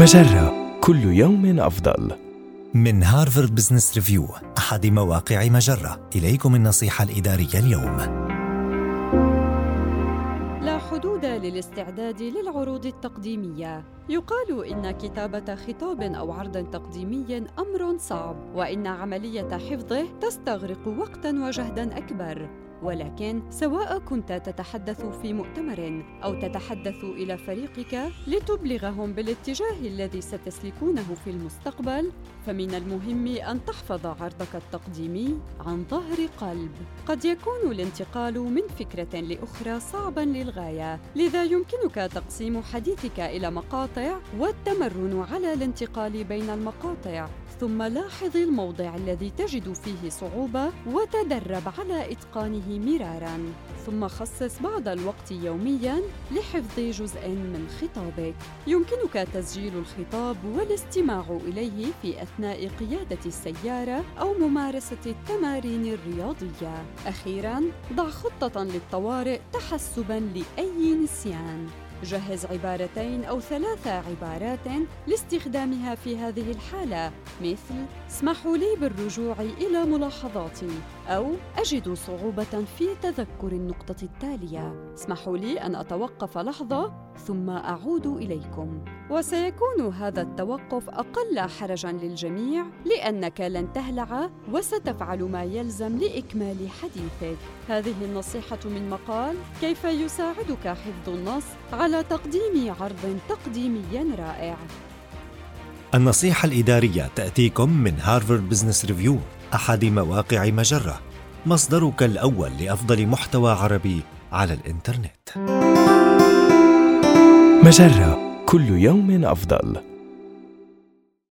مجرة. كل يوم أفضل. من هارفارد بزنس ريفيو أحد مواقع مجرة. إليكم النصيحة الإدارية اليوم. لا حدود للاستعداد للعروض التقديمية. يقال إن كتابة خطاب أو عرض تقديمي أمر صعب وإن عملية حفظه تستغرق وقتاً وجهداً أكبر. ولكن سواء كنت تتحدث في مؤتمر أو تتحدث إلى فريقك لتبلغهم بالاتجاه الذي ستسلكونه في المستقبل فمن المهم أن تحفظ عرضك التقديمي عن ظهر قلب. قد يكون الانتقال من فكرة لأخرى صعبا للغاية لذا يمكنك تقسيم حديثك إلى مقاطع والتمرن على الانتقال بين المقاطع ثم لاحظ الموضع الذي تجد فيه صعوبة وتدرب على إتقانه مرارا. ثم خصص بعض الوقت يوميا لحفظ جزء من خطابك. يمكنك تسجيل الخطاب والاستماع إليه في أثناء قيادة السيارة أو ممارسة التمارين الرياضية. أخيرا ضع خطة للطوارئ تحسبا لأي نسيان. جهز عبارتين أو ثلاث عبارات لاستخدامها في هذه الحالة مثل اسمحوا لي بالرجوع إلى ملاحظاتي. أو أجد صعوبة في تذكر النقطة التالية. اسمحوا لي أن أتوقف لحظة ثم أعود إليكم. وسيكون هذا التوقف أقل حرجا للجميع لأنك لن تهلع وستفعل ما يلزم لإكمال حديثك. هذه النصيحة من مقال كيف يساعدك حفظ النص على تقديم عرض تقديمي رائع؟ النصيحة الإدارية تأتيكم من هارفارد بزنس ريفيو أحد مواقع مجرة. مصدرك الأول لأفضل محتوى عربي على الإنترنت. مجرة. كل يوم أفضل.